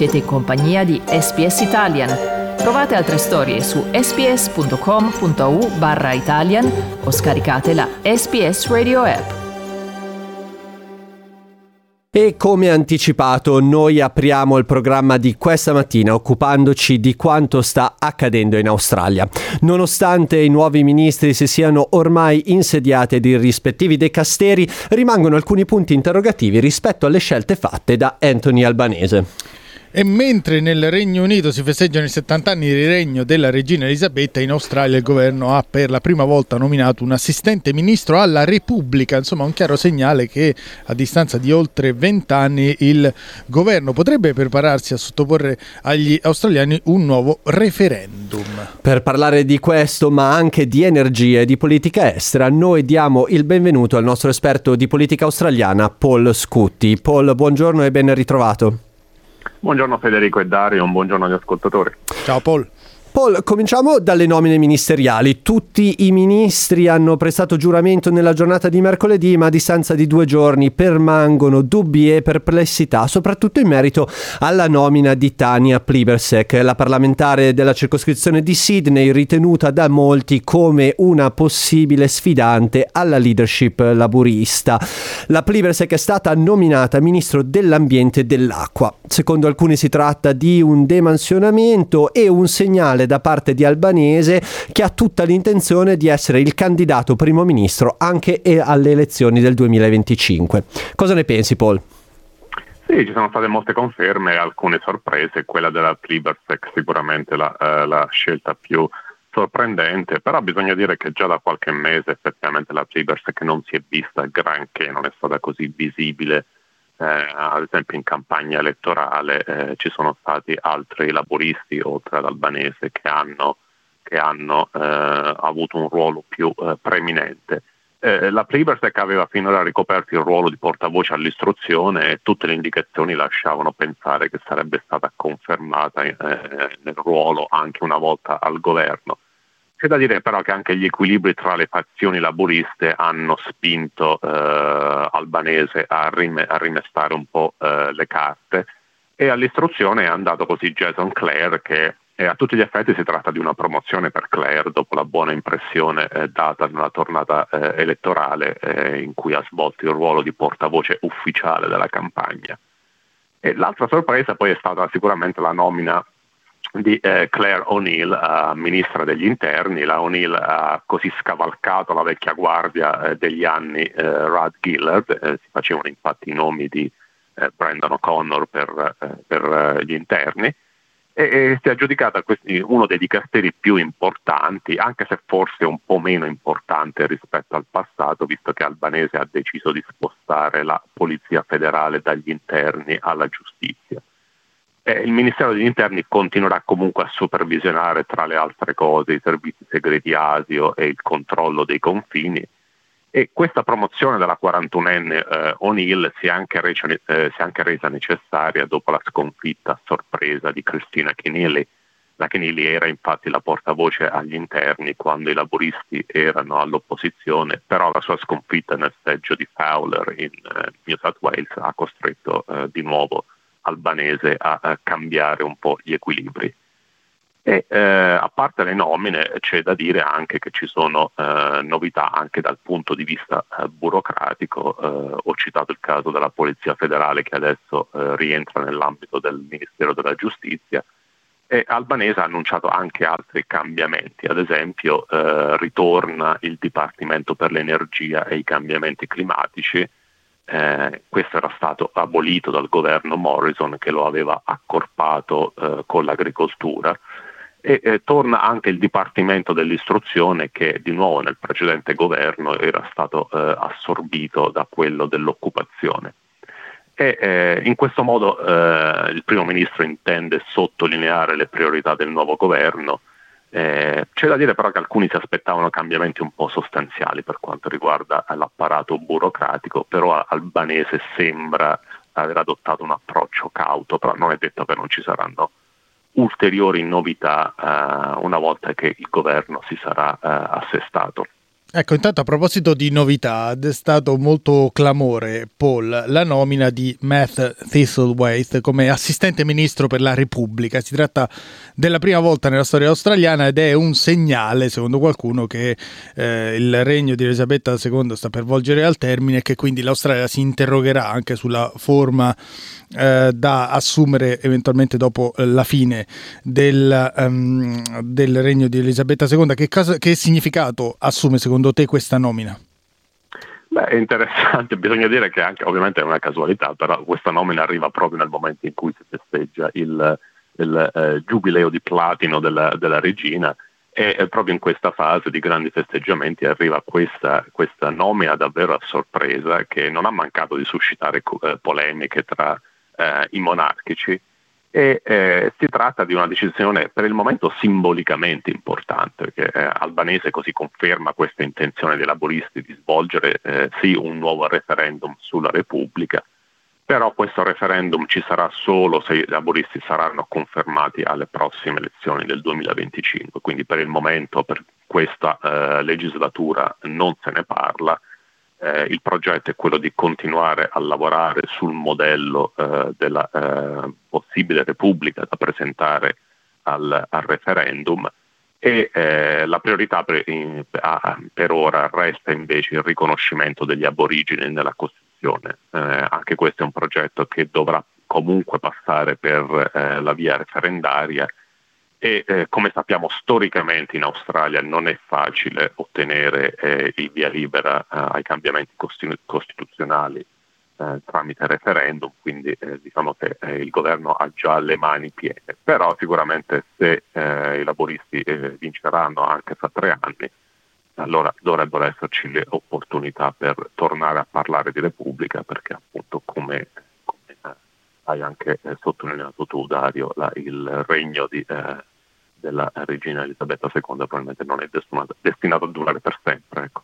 Siete in compagnia di SPS Italian. Trovate altre storie su sps.com.au barra Italian o scaricate la SPS Radio app. E come anticipato, noi apriamo il programma di questa mattina occupandoci di quanto sta accadendo in Australia. Nonostante i nuovi ministri si siano ormai insediati ed i rispettivi decasteri, rimangono alcuni punti interrogativi rispetto alle scelte fatte da Anthony Albanese. E mentre nel Regno Unito si festeggiano i 70 anni di regno della regina Elisabetta, in Australia il governo ha per la prima volta nominato un assistente ministro alla Repubblica, insomma un chiaro segnale che a distanza di oltre 20 anni il governo potrebbe prepararsi a sottoporre agli australiani un nuovo referendum. Per parlare di questo, ma anche di energia e di politica estera, noi diamo il benvenuto al nostro esperto di politica australiana, Paul Scutti. Paul, buongiorno e ben ritrovato. Buongiorno Federico e Dario, un buongiorno agli ascoltatori. Ciao Paul. Paul, cominciamo dalle nomine ministeriali. Tutti i ministri hanno prestato giuramento nella giornata di mercoledì, ma a distanza di due giorni permangono dubbi e perplessità, soprattutto in merito alla nomina di Tania Plibersek, la parlamentare della circoscrizione di Sydney, ritenuta da molti come una possibile sfidante alla leadership laburista. La Plibersek è stata nominata ministro dell'ambiente e dell'acqua. Secondo alcuni si tratta di un demansionamento e un segnale da parte di Albanese che ha tutta l'intenzione di essere il candidato primo ministro anche alle elezioni del 2025. Cosa ne pensi Paul? Sì, ci sono state molte conferme e alcune sorprese, quella della Plibersek sicuramente la, eh, la scelta più sorprendente, però bisogna dire che già da qualche mese effettivamente la Plibersek non si è vista granché, non è stata così visibile eh, ad esempio in campagna elettorale eh, ci sono stati altri laboristi oltre ad Albanese che hanno, che hanno eh, avuto un ruolo più eh, preminente. Eh, la Plibersek aveva finora ricoperto il ruolo di portavoce all'istruzione e tutte le indicazioni lasciavano pensare che sarebbe stata confermata eh, nel ruolo anche una volta al governo. C'è da dire però che anche gli equilibri tra le fazioni laburiste hanno spinto eh, Albanese a, rime- a, rimestare un po' eh, le carte e all'istruzione è andato così Jason Clare che eh, a tutti gli effetti si tratta di una promozione per Clare dopo la buona impressione eh, data nella tornata eh, elettorale eh, in cui ha svolto il ruolo di portavoce ufficiale della campagna. E l'altra sorpresa poi è stata sicuramente la nomina di eh, Claire O'Neill, uh, ministra degli interni. La O'Neill ha così scavalcato la vecchia guardia eh, degli anni eh, Rod Gillard, eh, si facevano infatti i nomi di eh, Brandon O'Connor per, per gli interni, e, e, si è aggiudicata uno dei dicasteri più importanti, anche se forse un po' meno importante rispetto al passato, visto che Albanese ha deciso di spostare la Polizia federale dagli interni alla giustizia. Eh, il Ministero degli Interni continuerà comunque a supervisionare, tra le altre cose, i servizi segreti ASIO e il controllo dei confini. E questa promozione della 41enne eh, O'Neill si è, anche resa, eh, si è anche resa necessaria dopo la sconfitta a sorpresa di Cristina Keneally. La Keneally era infatti la portavoce agli interni quando i laboristi erano all'opposizione, però la sua sconfitta nel seggio di Fowler in eh, New South Wales ha costretto eh, di nuovo albanese a, a cambiare un po' gli equilibri. E eh, a parte le nomine c'è da dire anche che ci sono eh, novità anche dal punto di vista eh, burocratico. Eh, ho citato il caso della Polizia federale che adesso eh, rientra nell'ambito del Ministero della Giustizia e Albanese ha annunciato anche altri cambiamenti, ad esempio eh, ritorna il Dipartimento per l'Energia e i cambiamenti climatici eh, questo era stato abolito dal governo Morrison che lo aveva accorpato eh, con l'agricoltura e eh, torna anche il Dipartimento dell'Istruzione che di nuovo nel precedente governo era stato eh, assorbito da quello dell'occupazione. E, eh, in questo modo eh, il primo ministro intende sottolineare le priorità del nuovo governo eh, c'è da dire però che alcuni si aspettavano cambiamenti un po' sostanziali per quanto riguarda l'apparato burocratico, però Albanese sembra aver adottato un approccio cauto, però non è detto che non ci saranno ulteriori novità eh, una volta che il governo si sarà eh, assestato. Ecco, intanto a proposito di novità, è stato molto clamore, Paul, la nomina di Matt Thistlethwaite come assistente ministro per la Repubblica. Si tratta della prima volta nella storia australiana ed è un segnale, secondo qualcuno, che eh, il regno di Elisabetta II sta per volgere al termine e che quindi l'Australia si interrogherà anche sulla forma eh, da assumere eventualmente dopo la fine del, um, del regno di Elisabetta II. Che, cosa, che significato assume secondo te questa nomina? Beh, è interessante, bisogna dire che anche, ovviamente è una casualità, però questa nomina arriva proprio nel momento in cui si festeggia il, il eh, giubileo di platino della, della regina. E eh, proprio in questa fase di grandi festeggiamenti arriva questa, questa, nomina davvero a sorpresa che non ha mancato di suscitare eh, polemiche tra eh, i monarchici e eh, si tratta di una decisione per il momento simbolicamente importante, perché eh, Albanese così conferma questa intenzione dei laboristi di svolgere eh, sì un nuovo referendum sulla Repubblica, però questo referendum ci sarà solo se i laboristi saranno confermati alle prossime elezioni del 2025, quindi per il momento per questa eh, legislatura non se ne parla eh, il progetto è quello di continuare a lavorare sul modello eh, della eh, possibile repubblica da presentare al, al referendum e eh, la priorità per, in, a, per, ora resta invece il riconoscimento degli aborigeni nella Costituzione. Eh, anche questo è un progetto che dovrà comunque passare per eh, la via referendaria e eh, come sappiamo storicamente in Australia non è facile ottenere eh, il via libera eh, ai cambiamenti costituzionali eh, tramite referendum, quindi eh, diciamo che il governo ha già le mani piene, però sicuramente se i laboristi vinceranno anche fra tre anni, allora dovrebbero esserci le opportunità per tornare a parlare di Repubblica, perché appunto come hai anche sottolineato tu Dario, la, il regno di, eh, della regina Elisabetta II probabilmente non è destinato, destinato a durare per sempre. Ecco.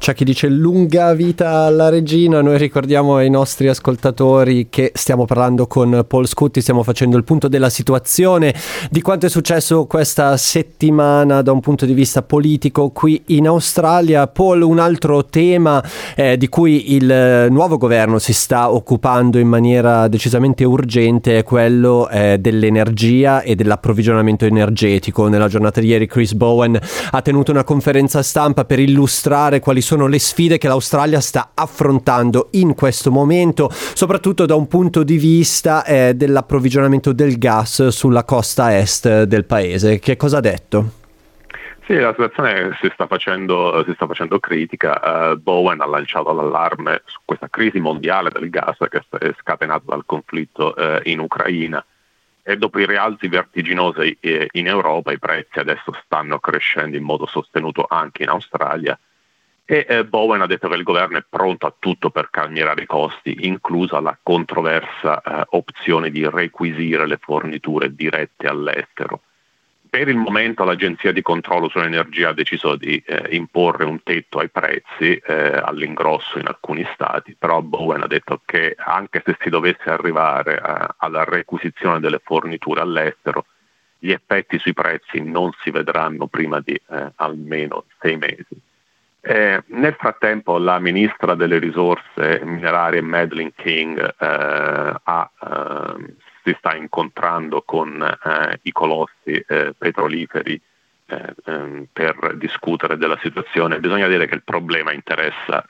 C'è chi dice lunga vita alla regina, noi ricordiamo ai nostri ascoltatori che stiamo parlando con Paul Scutti, stiamo facendo il punto della situazione, di quanto è successo questa settimana da un punto di vista politico qui in Australia. Paul, un altro tema eh, di cui il nuovo governo si sta occupando in maniera decisamente urgente è quello eh, dell'energia e dell'approvvigionamento energetico. Nella giornata di ieri Chris Bowen ha tenuto una conferenza stampa per illustrare quali sono sono le sfide che l'Australia sta affrontando in questo momento, soprattutto da un punto di vista eh, dell'approvvigionamento del gas sulla costa est del paese. Che cosa ha detto? Sì, la situazione si sta facendo, si sta facendo critica. Uh, Bowen ha lanciato l'allarme su questa crisi mondiale del gas che è scatenata dal conflitto uh, in Ucraina e dopo i rialzi vertiginosi eh, in Europa i prezzi adesso stanno crescendo in modo sostenuto anche in Australia e eh, Bowen ha detto che il governo è pronto a tutto per calmierare i costi, inclusa la controversa eh, opzione di requisire le forniture dirette all'estero. Per il momento l'Agenzia di controllo sull'energia ha deciso di eh, imporre un tetto ai prezzi eh, all'ingrosso in alcuni stati, però Bowen ha detto che anche se si dovesse arrivare eh, alla requisizione delle forniture all'estero, gli effetti sui prezzi non si vedranno prima di eh, almeno sei mesi. Eh, nel frattempo la ministra delle risorse minerarie Madeleine King eh, ha, eh, si sta incontrando con eh, i colossi eh, petroliferi eh, ehm, per discutere della situazione. Bisogna dire che il problema interessa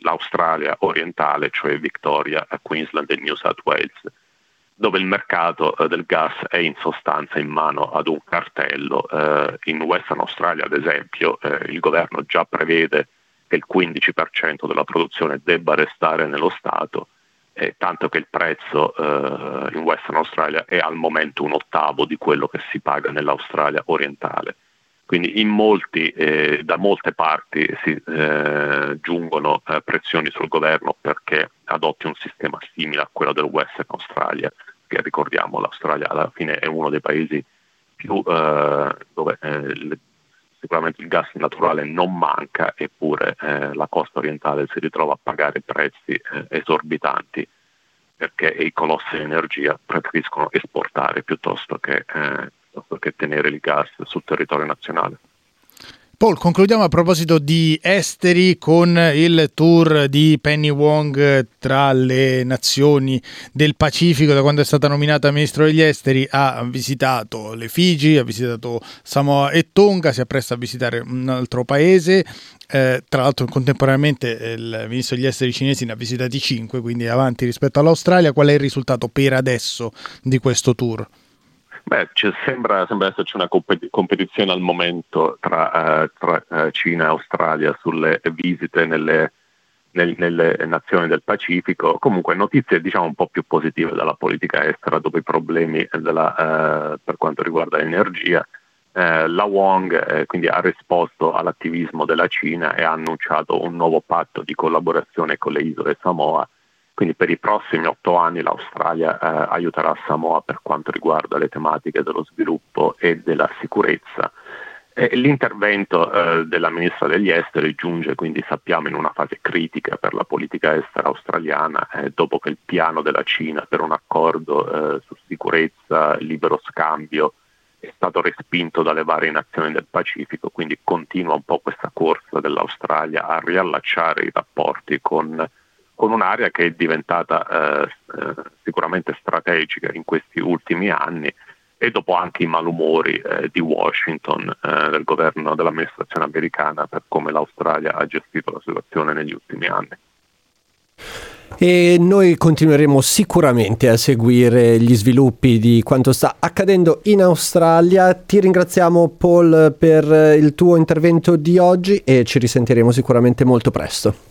l'Australia orientale, cioè Victoria, Queensland e New South Wales dove il mercato eh, del gas è in sostanza in mano ad un cartello. Eh, in Western Australia, ad esempio, eh, il governo già prevede che il 15% della produzione debba restare nello Stato, tanto che il prezzo eh, in Western Australia è al momento un ottavo di quello che si paga nell'Australia orientale. Quindi molti, eh, da molte parti si eh, giungono pressioni sul governo perché adotti un sistema simile a quello del Western Australia che ricordiamo l'Australia alla fine è uno dei paesi più eh, dove eh, sicuramente il gas naturale non manca, eppure eh, la costa orientale si ritrova a pagare prezzi eh, esorbitanti perché i colossi di energia preferiscono esportare piuttosto che, eh, piuttosto che tenere il gas sul territorio nazionale. Paul, concludiamo a proposito di esteri con il tour di Penny Wong tra le nazioni del Pacifico. Da quando è stata nominata ministro degli esteri ha visitato le Figi, ha visitato Samoa e Tonga, si appresta a visitare un altro paese. Eh, tra l'altro contemporaneamente il ministro degli esteri cinesi ne ha visitati 5, quindi avanti rispetto all'Australia. Qual è il risultato per adesso di questo tour? Beh, sembra, sembra, esserci una competizione al momento tra, uh, tra uh, Cina e Australia sulle visite nelle, nel, nelle, nazioni del Pacifico. Comunque notizie diciamo un po' più positive dalla politica estera dopo i problemi della, uh, per quanto riguarda l'energia. la Wong quindi ha risposto all'attivismo della Cina e ha annunciato un nuovo patto di collaborazione con le isole Samoa quindi per i prossimi otto anni l'Australia eh, aiuterà Samoa per quanto riguarda le tematiche dello sviluppo e della sicurezza. E l'intervento eh, della ministra degli esteri giunge quindi sappiamo in una fase critica per la politica estera australiana eh, dopo che il piano della Cina per un accordo eh, su sicurezza, libero scambio è stato respinto dalle varie nazioni del Pacifico, quindi continua un po' questa corsa dell'Australia a riallacciare i rapporti con con un'area che è diventata eh, eh, sicuramente strategica in questi ultimi anni e dopo anche i malumori eh, di Washington, eh, del governo dell'amministrazione americana per come l'Australia ha gestito la situazione negli ultimi anni. E noi continueremo sicuramente a seguire gli sviluppi di quanto sta accadendo in Australia. Ti ringraziamo Paul per il tuo intervento di oggi e ci risentiremo sicuramente molto presto.